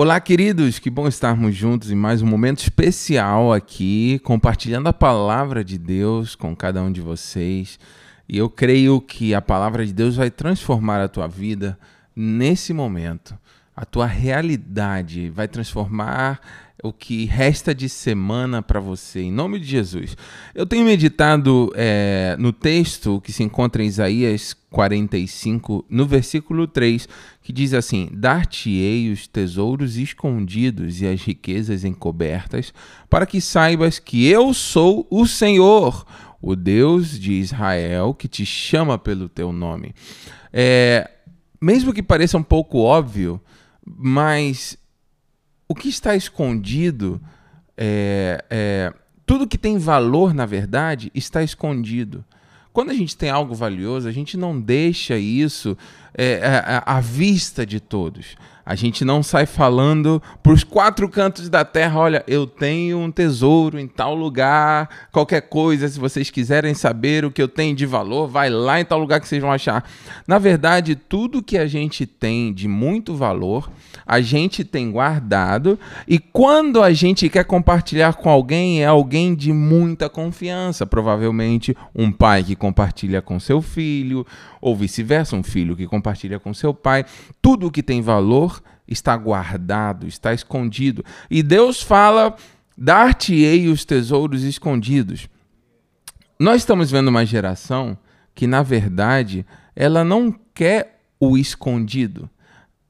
Olá, queridos, que bom estarmos juntos em mais um momento especial aqui, compartilhando a palavra de Deus com cada um de vocês. E eu creio que a palavra de Deus vai transformar a tua vida nesse momento. A tua realidade vai transformar o que resta de semana para você, em nome de Jesus. Eu tenho meditado é, no texto que se encontra em Isaías 45, no versículo 3, que diz assim: Dar-te-ei os tesouros escondidos e as riquezas encobertas, para que saibas que eu sou o Senhor, o Deus de Israel, que te chama pelo teu nome. É, mesmo que pareça um pouco óbvio, mas o que está escondido, é, é, tudo que tem valor, na verdade, está escondido. Quando a gente tem algo valioso, a gente não deixa isso é, à, à vista de todos. A gente não sai falando para os quatro cantos da terra: olha, eu tenho um tesouro em tal lugar, qualquer coisa, se vocês quiserem saber o que eu tenho de valor, vai lá em tal lugar que vocês vão achar. Na verdade, tudo que a gente tem de muito valor, a gente tem guardado, e quando a gente quer compartilhar com alguém, é alguém de muita confiança. Provavelmente um pai que compartilha com seu filho, ou vice-versa, um filho que compartilha com seu pai. Tudo que tem valor está guardado, está escondido. E Deus fala: dar-te-ei os tesouros escondidos. Nós estamos vendo uma geração que, na verdade, ela não quer o escondido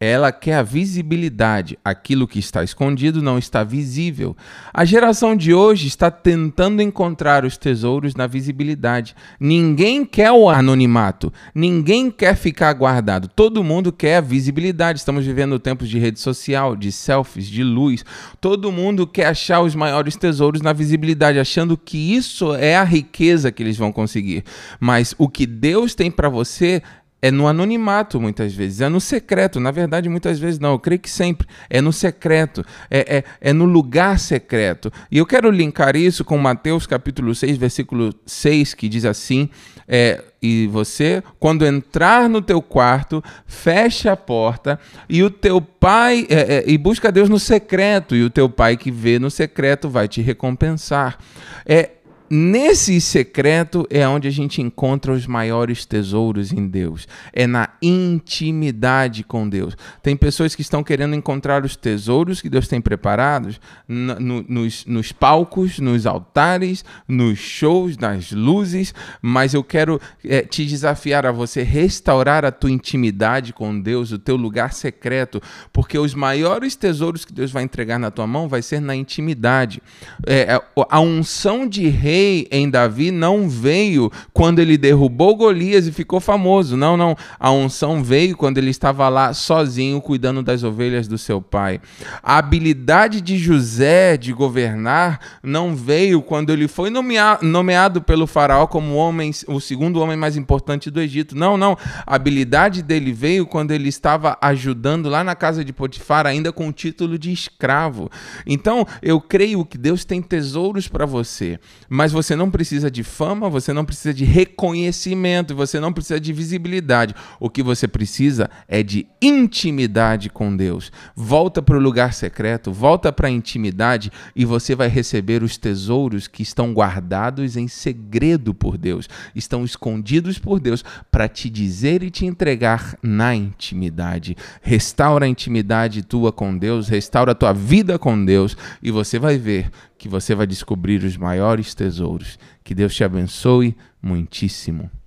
ela quer a visibilidade. Aquilo que está escondido não está visível. A geração de hoje está tentando encontrar os tesouros na visibilidade. Ninguém quer o anonimato. Ninguém quer ficar guardado. Todo mundo quer a visibilidade. Estamos vivendo tempos de rede social, de selfies, de luz. Todo mundo quer achar os maiores tesouros na visibilidade, achando que isso é a riqueza que eles vão conseguir. Mas o que Deus tem para você é no anonimato, muitas vezes, é no secreto. Na verdade, muitas vezes não, eu creio que sempre. É no secreto, é, é, é no lugar secreto. E eu quero linkar isso com Mateus capítulo 6, versículo 6, que diz assim: é, E você, quando entrar no teu quarto, fecha a porta, e o teu pai, é, é, e busca Deus no secreto, e o teu pai que vê no secreto vai te recompensar. É, Nesse secreto é onde a gente encontra os maiores tesouros em Deus. É na intimidade com Deus. Tem pessoas que estão querendo encontrar os tesouros que Deus tem preparados no, no, nos, nos palcos, nos altares, nos shows, nas luzes, mas eu quero é, te desafiar a você restaurar a tua intimidade com Deus, o teu lugar secreto, porque os maiores tesouros que Deus vai entregar na tua mão vai ser na intimidade. É, a unção de rei rei em Davi não veio quando ele derrubou Golias e ficou famoso. Não, não. A unção veio quando ele estava lá sozinho cuidando das ovelhas do seu pai. A habilidade de José de governar não veio quando ele foi nomeado pelo faraó como homem, o segundo homem mais importante do Egito. Não, não. A habilidade dele veio quando ele estava ajudando lá na casa de Potifar, ainda com o título de escravo. Então, eu creio que Deus tem tesouros para você, mas mas você não precisa de fama, você não precisa de reconhecimento, você não precisa de visibilidade. O que você precisa é de intimidade com Deus. Volta para o lugar secreto, volta para a intimidade e você vai receber os tesouros que estão guardados em segredo por Deus, estão escondidos por Deus para te dizer e te entregar na intimidade. Restaura a intimidade tua com Deus, restaura a tua vida com Deus e você vai ver que você vai descobrir os maiores tesouros. Que Deus te abençoe muitíssimo.